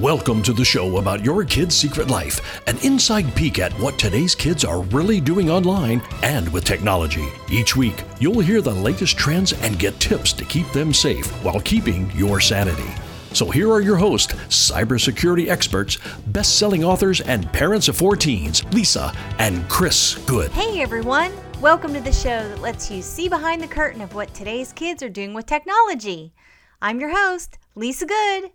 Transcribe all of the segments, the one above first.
Welcome to the show about your kid's secret life, an inside peek at what today's kids are really doing online and with technology. Each week, you'll hear the latest trends and get tips to keep them safe while keeping your sanity. So here are your hosts, cybersecurity experts, best-selling authors, and parents of four teens, Lisa and Chris Good. Hey everyone! Welcome to the show that lets you see behind the curtain of what today's kids are doing with technology. I'm your host, Lisa Good.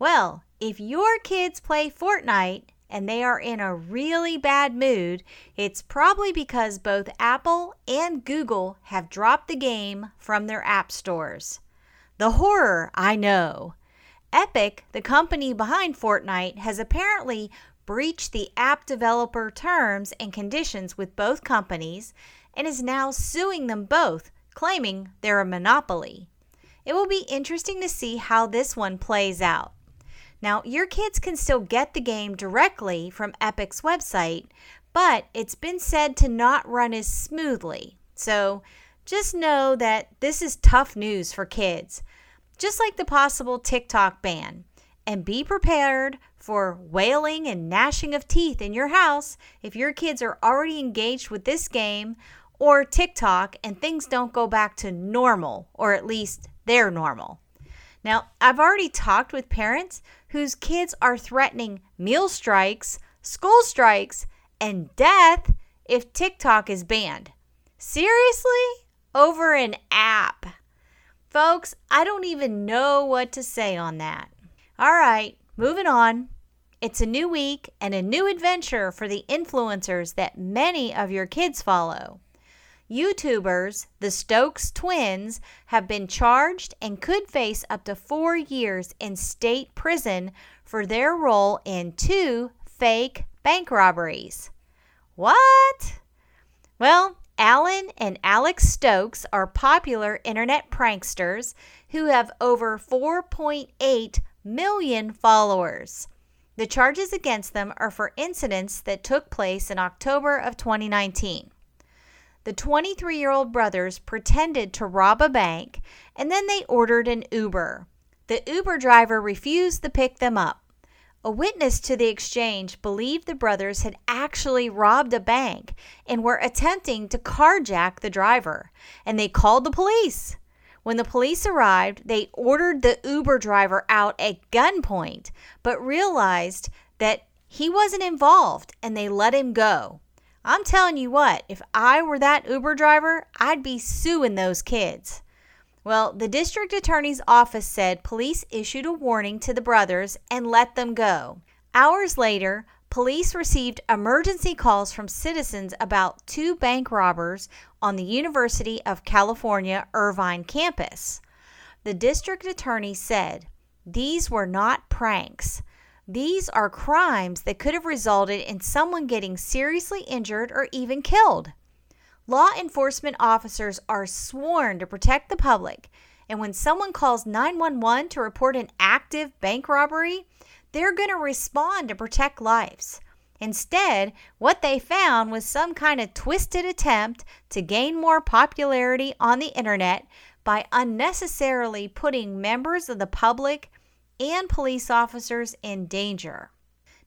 Well, if your kids play Fortnite and they are in a really bad mood, it's probably because both Apple and Google have dropped the game from their app stores. The horror, I know. Epic, the company behind Fortnite, has apparently breached the app developer terms and conditions with both companies and is now suing them both, claiming they're a monopoly. It will be interesting to see how this one plays out. Now, your kids can still get the game directly from Epic's website, but it's been said to not run as smoothly. So just know that this is tough news for kids, just like the possible TikTok ban. And be prepared for wailing and gnashing of teeth in your house if your kids are already engaged with this game or TikTok and things don't go back to normal, or at least their normal. Now, I've already talked with parents whose kids are threatening meal strikes, school strikes, and death if TikTok is banned. Seriously? Over an app. Folks, I don't even know what to say on that. All right, moving on. It's a new week and a new adventure for the influencers that many of your kids follow. YouTubers, the Stokes twins, have been charged and could face up to four years in state prison for their role in two fake bank robberies. What? Well, Alan and Alex Stokes are popular internet pranksters who have over 4.8 million followers. The charges against them are for incidents that took place in October of 2019 the 23 year old brothers pretended to rob a bank and then they ordered an Uber. The Uber driver refused to pick them up. A witness to the exchange believed the brothers had actually robbed a bank and were attempting to carjack the driver, and they called the police. When the police arrived, they ordered the Uber driver out at gunpoint, but realized that he wasn't involved and they let him go. I'm telling you what, if I were that Uber driver, I'd be suing those kids. Well, the district attorney's office said police issued a warning to the brothers and let them go. Hours later, police received emergency calls from citizens about two bank robbers on the University of California Irvine campus. The district attorney said these were not pranks. These are crimes that could have resulted in someone getting seriously injured or even killed. Law enforcement officers are sworn to protect the public, and when someone calls 911 to report an active bank robbery, they're going to respond to protect lives. Instead, what they found was some kind of twisted attempt to gain more popularity on the internet by unnecessarily putting members of the public and police officers in danger.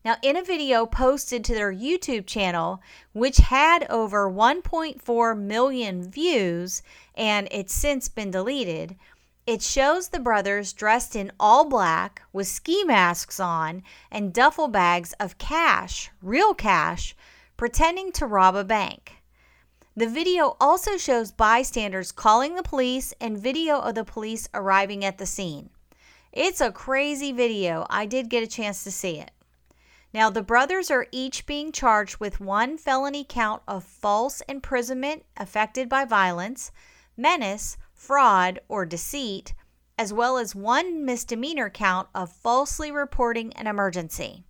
Now, in a video posted to their YouTube channel, which had over 1.4 million views and it's since been deleted, it shows the brothers dressed in all black with ski masks on and duffel bags of cash, real cash, pretending to rob a bank. The video also shows bystanders calling the police and video of the police arriving at the scene. It's a crazy video. I did get a chance to see it. Now, the brothers are each being charged with one felony count of false imprisonment affected by violence, menace, fraud, or deceit, as well as one misdemeanor count of falsely reporting an emergency.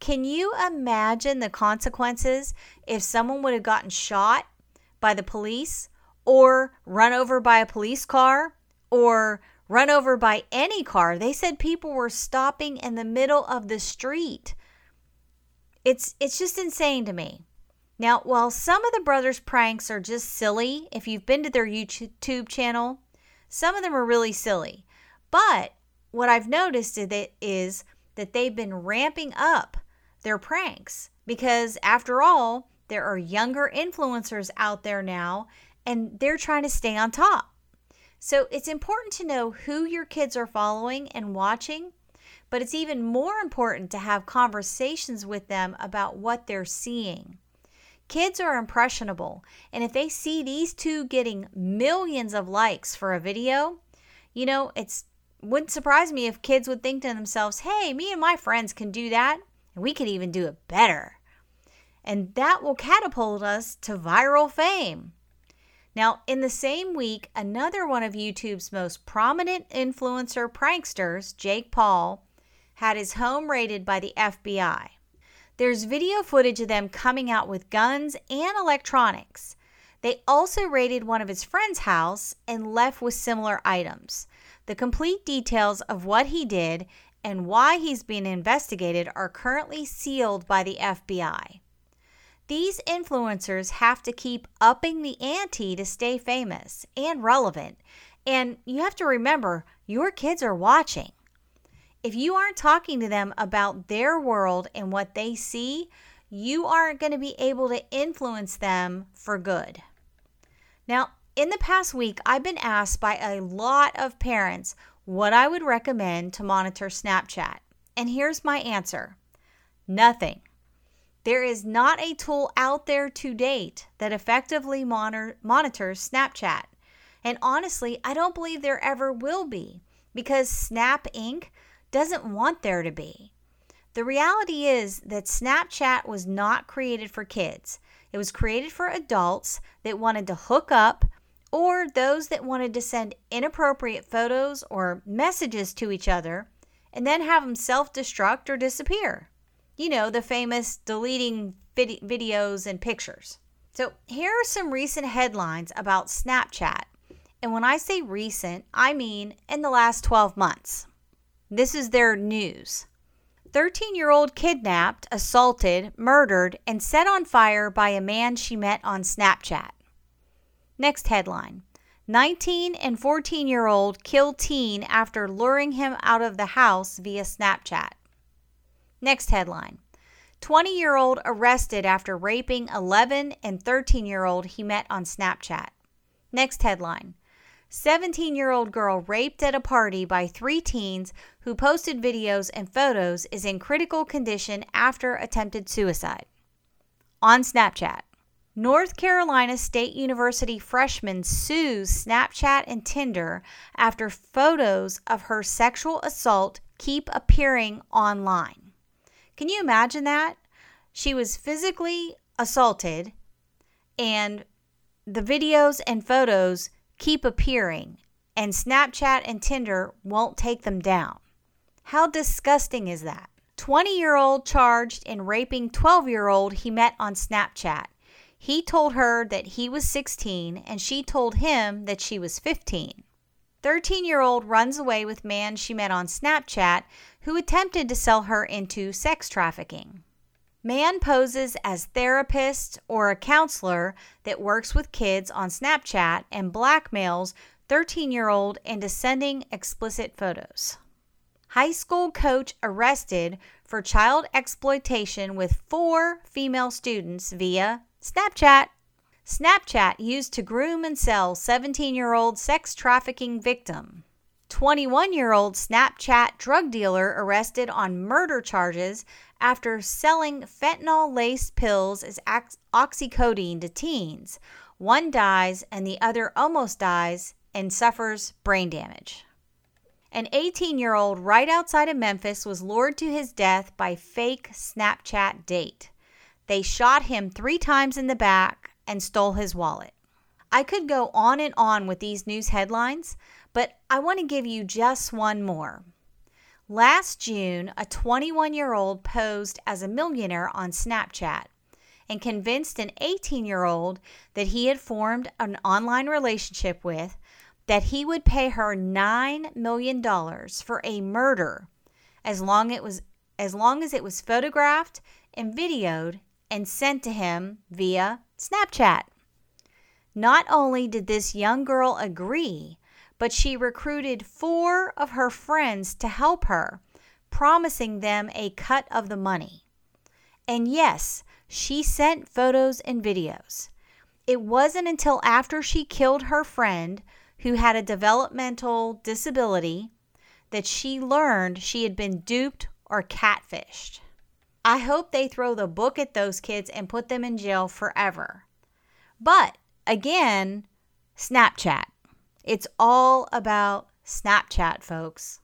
Can you imagine the consequences if someone would have gotten shot by the police or run over by a police car or run over by any car. They said people were stopping in the middle of the street. It's it's just insane to me. Now, while some of the brothers' pranks are just silly, if you've been to their YouTube channel, some of them are really silly. But what I've noticed is that they've been ramping up their pranks because, after all, there are younger influencers out there now and they're trying to stay on top. So it's important to know who your kids are following and watching, but it's even more important to have conversations with them about what they're seeing. Kids are impressionable, and if they see these two getting millions of likes for a video, you know, it's wouldn't surprise me if kids would think to themselves, "Hey, me and my friends can do that, and we could even do it better." And that will catapult us to viral fame. Now, in the same week, another one of YouTube's most prominent influencer pranksters, Jake Paul, had his home raided by the FBI. There's video footage of them coming out with guns and electronics. They also raided one of his friend's house and left with similar items. The complete details of what he did and why he's being investigated are currently sealed by the FBI. These influencers have to keep upping the ante to stay famous and relevant. And you have to remember, your kids are watching. If you aren't talking to them about their world and what they see, you aren't going to be able to influence them for good. Now, in the past week, I've been asked by a lot of parents what I would recommend to monitor Snapchat. And here's my answer nothing. There is not a tool out there to date that effectively monitor, monitors Snapchat. And honestly, I don't believe there ever will be because Snap Inc. doesn't want there to be. The reality is that Snapchat was not created for kids. It was created for adults that wanted to hook up or those that wanted to send inappropriate photos or messages to each other and then have them self destruct or disappear you know, the famous deleting vid- videos and pictures. So, here are some recent headlines about Snapchat. And when I say recent, I mean in the last 12 months. This is their news. 13 year old kidnapped, assaulted, murdered, and set on fire by a man she met on Snapchat. Next headline 19 and 14 year old kill teen after luring him out of the house via Snapchat. Next headline 20 year old arrested after raping 11 and 13 year old he met on Snapchat. Next headline 17 year old girl raped at a party by three teens who posted videos and photos is in critical condition after attempted suicide. On Snapchat. North Carolina State University freshman sues Snapchat and Tinder after photos of her sexual assault keep appearing online. Can you imagine that? She was physically assaulted, and the videos and photos keep appearing, and Snapchat and Tinder won't take them down. How disgusting is that? 20 year old charged in raping 12 year old he met on Snapchat. He told her that he was 16 and she told him that she was 15. 13 year old runs away with man she met on Snapchat who attempted to sell her into sex trafficking. Man poses as therapist or a counselor that works with kids on Snapchat and blackmails 13 year old into sending explicit photos. High school coach arrested for child exploitation with four female students via Snapchat. Snapchat used to groom and sell 17 year old sex trafficking victim. 21 year old Snapchat drug dealer arrested on murder charges after selling fentanyl laced pills as oxycodone to teens. One dies and the other almost dies and suffers brain damage. An 18 year old right outside of Memphis was lured to his death by fake Snapchat date. They shot him three times in the back and stole his wallet. I could go on and on with these news headlines, but I want to give you just one more. Last June, a 21 year old posed as a millionaire on Snapchat and convinced an 18 year old that he had formed an online relationship with that he would pay her $9 million for a murder as long, it was, as long as it was photographed and videoed and sent to him via Snapchat. Not only did this young girl agree, but she recruited four of her friends to help her, promising them a cut of the money. And yes, she sent photos and videos. It wasn't until after she killed her friend who had a developmental disability that she learned she had been duped or catfished. I hope they throw the book at those kids and put them in jail forever. But again, Snapchat. It's all about Snapchat, folks.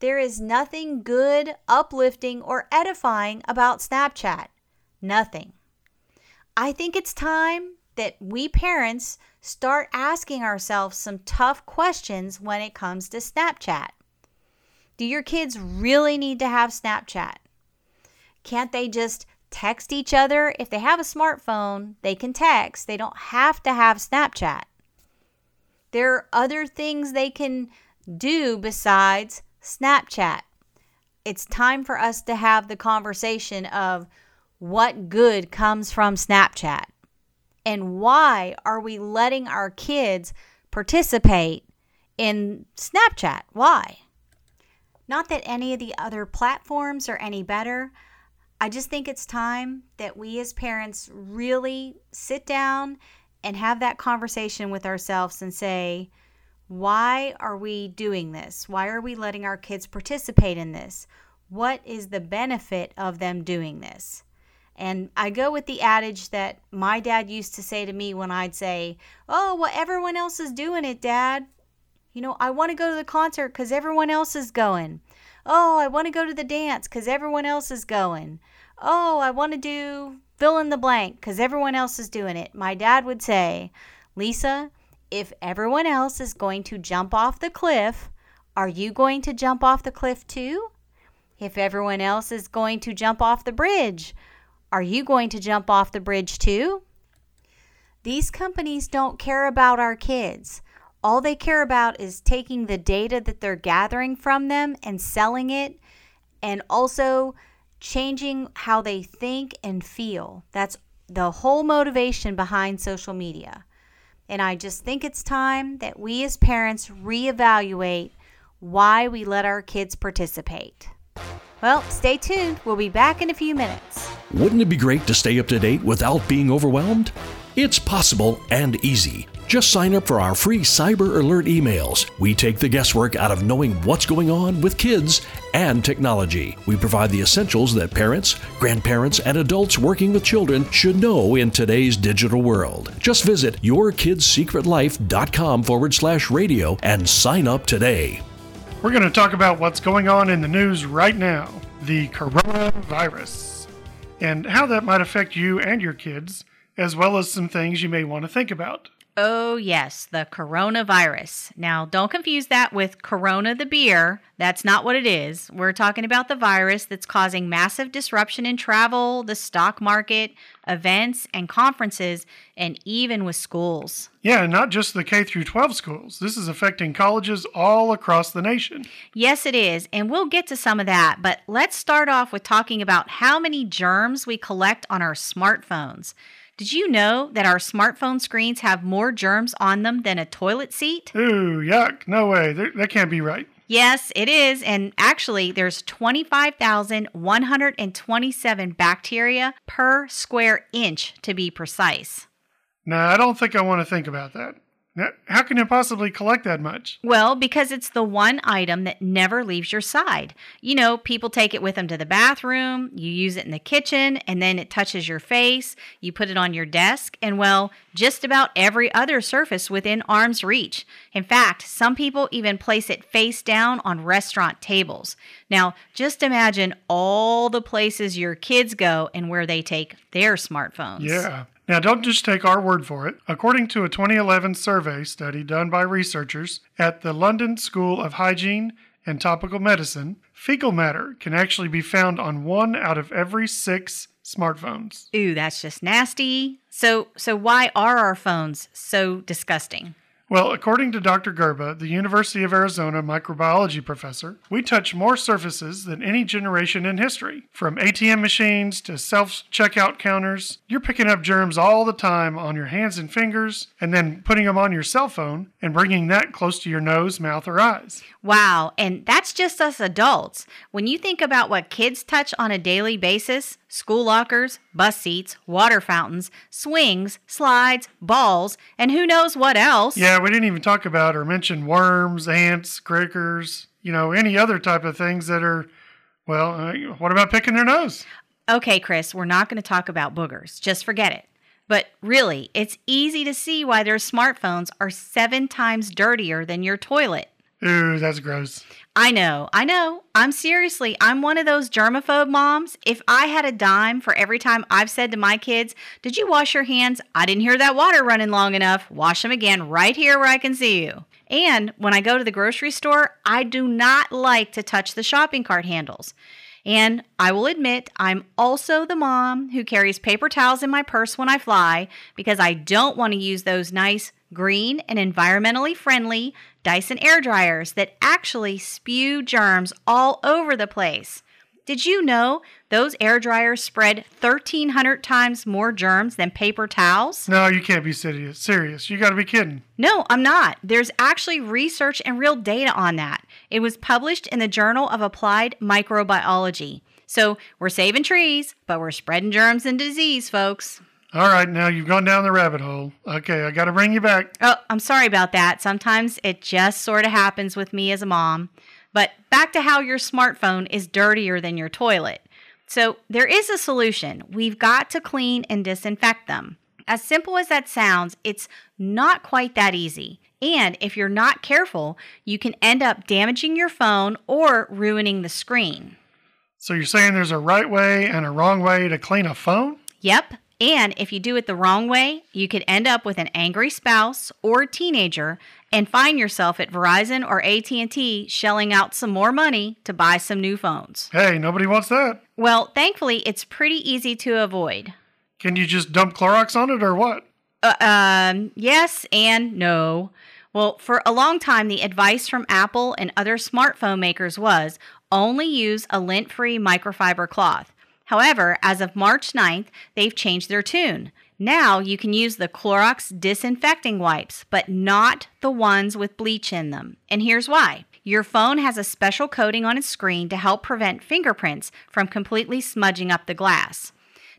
There is nothing good, uplifting, or edifying about Snapchat. Nothing. I think it's time that we parents start asking ourselves some tough questions when it comes to Snapchat. Do your kids really need to have Snapchat? Can't they just text each other? If they have a smartphone, they can text. They don't have to have Snapchat. There are other things they can do besides Snapchat. It's time for us to have the conversation of what good comes from Snapchat and why are we letting our kids participate in Snapchat? Why? Not that any of the other platforms are any better. I just think it's time that we as parents really sit down and have that conversation with ourselves and say, why are we doing this? Why are we letting our kids participate in this? What is the benefit of them doing this? And I go with the adage that my dad used to say to me when I'd say, Oh, well, everyone else is doing it, Dad. You know, I want to go to the concert because everyone else is going. Oh, I want to go to the dance because everyone else is going. Oh, I want to do fill in the blank because everyone else is doing it. My dad would say, Lisa, if everyone else is going to jump off the cliff, are you going to jump off the cliff too? If everyone else is going to jump off the bridge, are you going to jump off the bridge too? These companies don't care about our kids. All they care about is taking the data that they're gathering from them and selling it, and also changing how they think and feel. That's the whole motivation behind social media. And I just think it's time that we as parents reevaluate why we let our kids participate. Well, stay tuned. We'll be back in a few minutes. Wouldn't it be great to stay up to date without being overwhelmed? It's possible and easy. Just sign up for our free Cyber Alert emails. We take the guesswork out of knowing what's going on with kids and technology. We provide the essentials that parents, grandparents, and adults working with children should know in today's digital world. Just visit yourkidssecretlife.com forward slash radio and sign up today. We're going to talk about what's going on in the news right now the coronavirus and how that might affect you and your kids, as well as some things you may want to think about. Oh, yes, the coronavirus. Now, don't confuse that with Corona the beer. That's not what it is. We're talking about the virus that's causing massive disruption in travel, the stock market, events and conferences, and even with schools. Yeah, and not just the K through 12 schools. This is affecting colleges all across the nation. Yes, it is, and we'll get to some of that, but let's start off with talking about how many germs we collect on our smartphones. Did you know that our smartphone screens have more germs on them than a toilet seat? Ooh, yuck. No way. That can't be right. Yes, it is. And actually, there's 25,127 bacteria per square inch to be precise. No, I don't think I want to think about that. How can you possibly collect that much? Well, because it's the one item that never leaves your side. You know, people take it with them to the bathroom, you use it in the kitchen, and then it touches your face. You put it on your desk, and well, just about every other surface within arm's reach. In fact, some people even place it face down on restaurant tables. Now, just imagine all the places your kids go and where they take their smartphones. Yeah. Now, don't just take our word for it. According to a 2011 survey study done by researchers at the London School of Hygiene and Tropical Medicine, fecal matter can actually be found on one out of every six smartphones. Ooh, that's just nasty. So, so why are our phones so disgusting? Well, according to Dr. Gerba, the University of Arizona microbiology professor, we touch more surfaces than any generation in history. From ATM machines to self checkout counters, you're picking up germs all the time on your hands and fingers, and then putting them on your cell phone and bringing that close to your nose, mouth, or eyes. Wow, and that's just us adults. When you think about what kids touch on a daily basis, school lockers, bus seats, water fountains, swings, slides, balls, and who knows what else. Yeah, we didn't even talk about or mention worms, ants, crickers, you know, any other type of things that are, well, uh, what about picking their nose? Okay, Chris, we're not going to talk about boogers. Just forget it. But really, it's easy to see why their smartphones are seven times dirtier than your toilet. Ooh, that's gross. I know, I know. I'm seriously, I'm one of those germaphobe moms. If I had a dime for every time I've said to my kids, Did you wash your hands? I didn't hear that water running long enough. Wash them again right here where I can see you. And when I go to the grocery store, I do not like to touch the shopping cart handles. And I will admit, I'm also the mom who carries paper towels in my purse when I fly because I don't want to use those nice, green, and environmentally friendly Dyson air dryers that actually spew germs all over the place. Did you know those air dryers spread 1,300 times more germs than paper towels? No, you can't be serious. Serious. You got to be kidding. No, I'm not. There's actually research and real data on that. It was published in the Journal of Applied Microbiology. So we're saving trees, but we're spreading germs and disease, folks. All right, now you've gone down the rabbit hole. Okay, I got to bring you back. Oh, I'm sorry about that. Sometimes it just sort of happens with me as a mom. But back to how your smartphone is dirtier than your toilet. So there is a solution. We've got to clean and disinfect them. As simple as that sounds, it's not quite that easy. And if you're not careful, you can end up damaging your phone or ruining the screen. So you're saying there's a right way and a wrong way to clean a phone? Yep. And if you do it the wrong way, you could end up with an angry spouse or teenager and find yourself at Verizon or AT&T shelling out some more money to buy some new phones. Hey, nobody wants that. Well, thankfully, it's pretty easy to avoid. Can you just dump Clorox on it or what? Uh, um, yes and no. Well, for a long time, the advice from Apple and other smartphone makers was only use a lint free microfiber cloth. However, as of March 9th, they've changed their tune. Now you can use the Clorox disinfecting wipes, but not the ones with bleach in them. And here's why. Your phone has a special coating on its screen to help prevent fingerprints from completely smudging up the glass.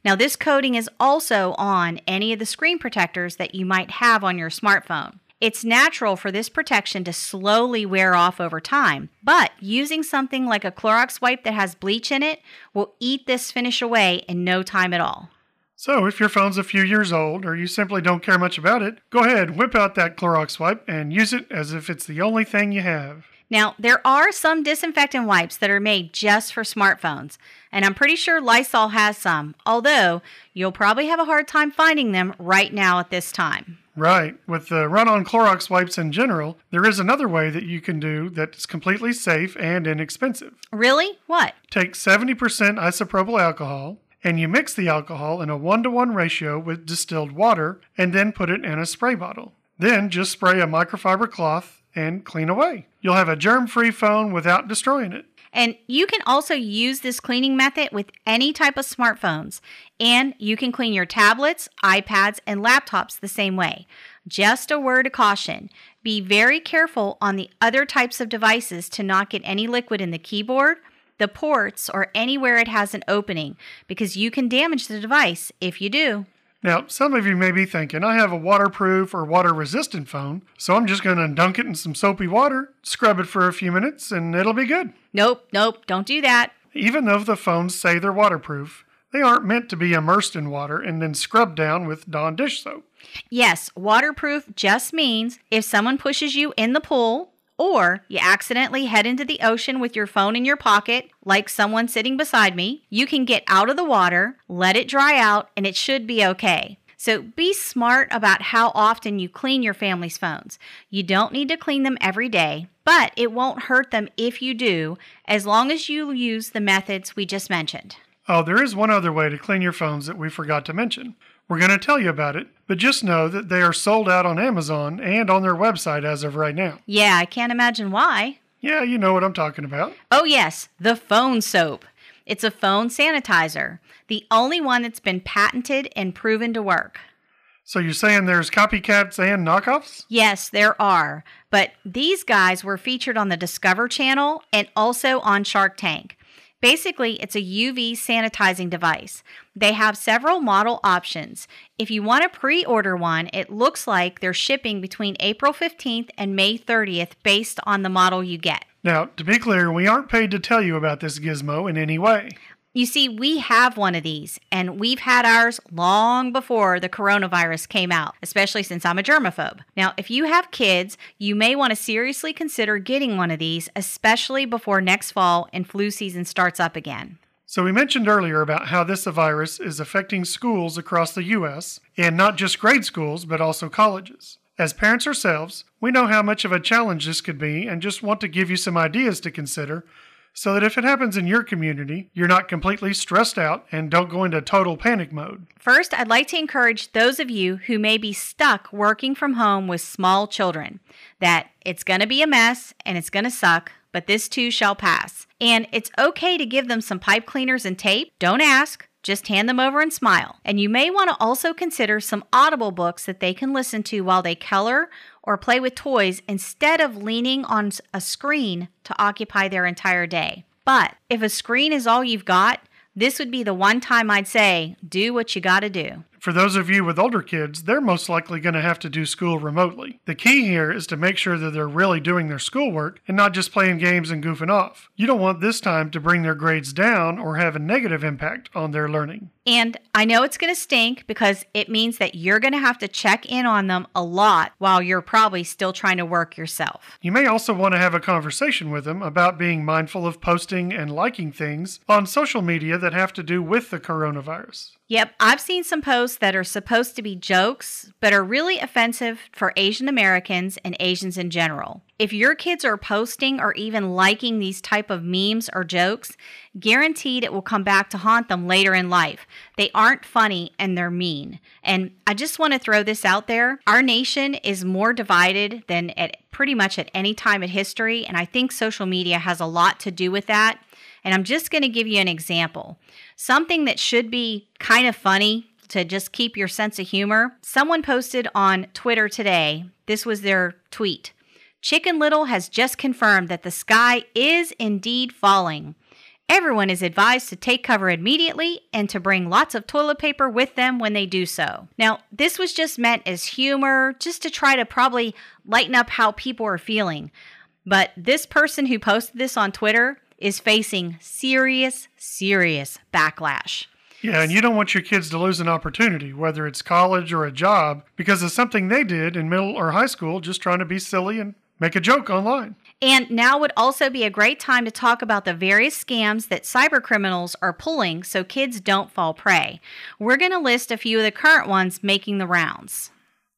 Now, this coating is also on any of the screen protectors that you might have on your smartphone. It's natural for this protection to slowly wear off over time, but using something like a Clorox wipe that has bleach in it will eat this finish away in no time at all. So, if your phone's a few years old or you simply don't care much about it, go ahead, whip out that Clorox wipe and use it as if it's the only thing you have. Now, there are some disinfectant wipes that are made just for smartphones, and I'm pretty sure Lysol has some, although you'll probably have a hard time finding them right now at this time. Right. With the run on Clorox wipes in general, there is another way that you can do that's completely safe and inexpensive. Really? What? Take 70% isopropyl alcohol and you mix the alcohol in a 1 to 1 ratio with distilled water and then put it in a spray bottle. Then just spray a microfiber cloth and clean away. You'll have a germ free phone without destroying it. And you can also use this cleaning method with any type of smartphones. And you can clean your tablets, iPads, and laptops the same way. Just a word of caution be very careful on the other types of devices to not get any liquid in the keyboard, the ports, or anywhere it has an opening because you can damage the device if you do. Now, some of you may be thinking, I have a waterproof or water resistant phone, so I'm just going to dunk it in some soapy water, scrub it for a few minutes, and it'll be good. Nope, nope, don't do that. Even though the phones say they're waterproof, they aren't meant to be immersed in water and then scrubbed down with Dawn dish soap. Yes, waterproof just means if someone pushes you in the pool or you accidentally head into the ocean with your phone in your pocket, like someone sitting beside me, you can get out of the water, let it dry out, and it should be okay. So be smart about how often you clean your family's phones. You don't need to clean them every day, but it won't hurt them if you do, as long as you use the methods we just mentioned. Oh, there is one other way to clean your phones that we forgot to mention. We're going to tell you about it, but just know that they are sold out on Amazon and on their website as of right now. Yeah, I can't imagine why. Yeah, you know what I'm talking about. Oh, yes, the phone soap. It's a phone sanitizer, the only one that's been patented and proven to work. So you're saying there's copycats and knockoffs? Yes, there are. But these guys were featured on the Discover Channel and also on Shark Tank. Basically, it's a UV sanitizing device. They have several model options. If you want to pre order one, it looks like they're shipping between April 15th and May 30th based on the model you get. Now, to be clear, we aren't paid to tell you about this gizmo in any way. You see, we have one of these, and we've had ours long before the coronavirus came out, especially since I'm a germaphobe. Now, if you have kids, you may want to seriously consider getting one of these, especially before next fall and flu season starts up again. So, we mentioned earlier about how this virus is affecting schools across the U.S., and not just grade schools, but also colleges. As parents ourselves, we know how much of a challenge this could be and just want to give you some ideas to consider so that if it happens in your community, you're not completely stressed out and don't go into total panic mode. First, I'd like to encourage those of you who may be stuck working from home with small children that it's going to be a mess and it's going to suck, but this too shall pass. And it's okay to give them some pipe cleaners and tape. Don't ask. Just hand them over and smile. And you may want to also consider some audible books that they can listen to while they color or play with toys instead of leaning on a screen to occupy their entire day. But if a screen is all you've got, this would be the one time I'd say, do what you got to do. For those of you with older kids, they're most likely going to have to do school remotely. The key here is to make sure that they're really doing their schoolwork and not just playing games and goofing off. You don't want this time to bring their grades down or have a negative impact on their learning. And I know it's going to stink because it means that you're going to have to check in on them a lot while you're probably still trying to work yourself. You may also want to have a conversation with them about being mindful of posting and liking things on social media that have to do with the coronavirus. Yep, I've seen some posts that are supposed to be jokes, but are really offensive for Asian Americans and Asians in general. If your kids are posting or even liking these type of memes or jokes, guaranteed it will come back to haunt them later in life. They aren't funny and they're mean. And I just want to throw this out there. Our nation is more divided than at pretty much at any time in history, and I think social media has a lot to do with that. And I'm just going to give you an example. Something that should be kind of funny to just keep your sense of humor. Someone posted on Twitter today, this was their tweet Chicken Little has just confirmed that the sky is indeed falling. Everyone is advised to take cover immediately and to bring lots of toilet paper with them when they do so. Now, this was just meant as humor, just to try to probably lighten up how people are feeling. But this person who posted this on Twitter is facing serious, serious backlash. Yeah, and you don't want your kids to lose an opportunity, whether it's college or a job, because of something they did in middle or high school, just trying to be silly and make a joke online. And now would also be a great time to talk about the various scams that cyber criminals are pulling so kids don't fall prey. We're going to list a few of the current ones making the rounds.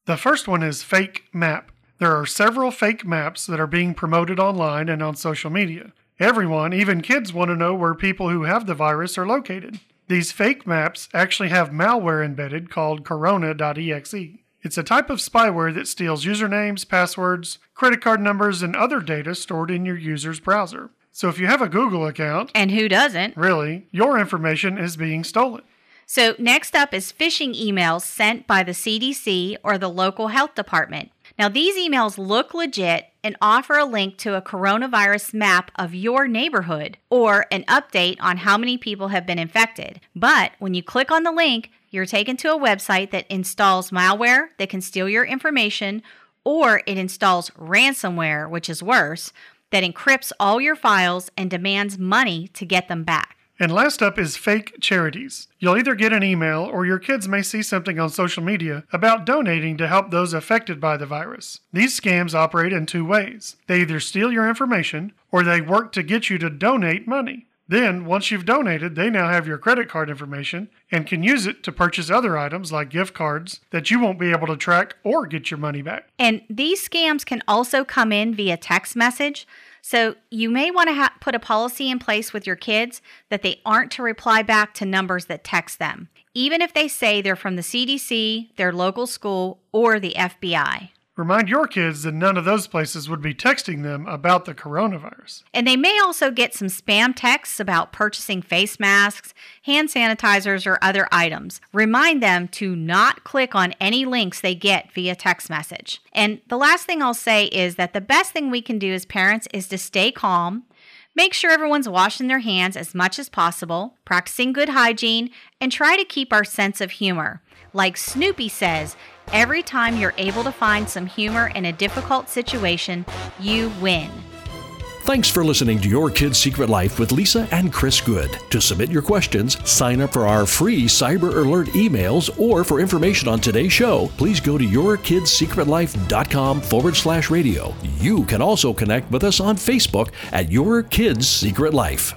The first one is Fake Map. There are several fake maps that are being promoted online and on social media. Everyone, even kids, want to know where people who have the virus are located. These fake maps actually have malware embedded called corona.exe. It's a type of spyware that steals usernames, passwords, credit card numbers, and other data stored in your user's browser. So if you have a Google account, And who doesn't? really, your information is being stolen. So, next up is phishing emails sent by the CDC or the local health department. Now, these emails look legit and offer a link to a coronavirus map of your neighborhood or an update on how many people have been infected. But when you click on the link, you're taken to a website that installs malware that can steal your information, or it installs ransomware, which is worse, that encrypts all your files and demands money to get them back. And last up is fake charities. You'll either get an email or your kids may see something on social media about donating to help those affected by the virus. These scams operate in two ways they either steal your information or they work to get you to donate money. Then, once you've donated, they now have your credit card information and can use it to purchase other items like gift cards that you won't be able to track or get your money back. And these scams can also come in via text message. So you may want to ha- put a policy in place with your kids that they aren't to reply back to numbers that text them. even if they say they're from the CDC, their local school, or the FBI. Remind your kids that none of those places would be texting them about the coronavirus. And they may also get some spam texts about purchasing face masks, hand sanitizers, or other items. Remind them to not click on any links they get via text message. And the last thing I'll say is that the best thing we can do as parents is to stay calm. Make sure everyone's washing their hands as much as possible, practicing good hygiene, and try to keep our sense of humor. Like Snoopy says, every time you're able to find some humor in a difficult situation, you win. Thanks for listening to Your Kid's Secret Life with Lisa and Chris Good. To submit your questions, sign up for our free Cyber Alert emails, or for information on today's show, please go to yourkidssecretlife.com forward slash radio. You can also connect with us on Facebook at Your Kids Secret Life.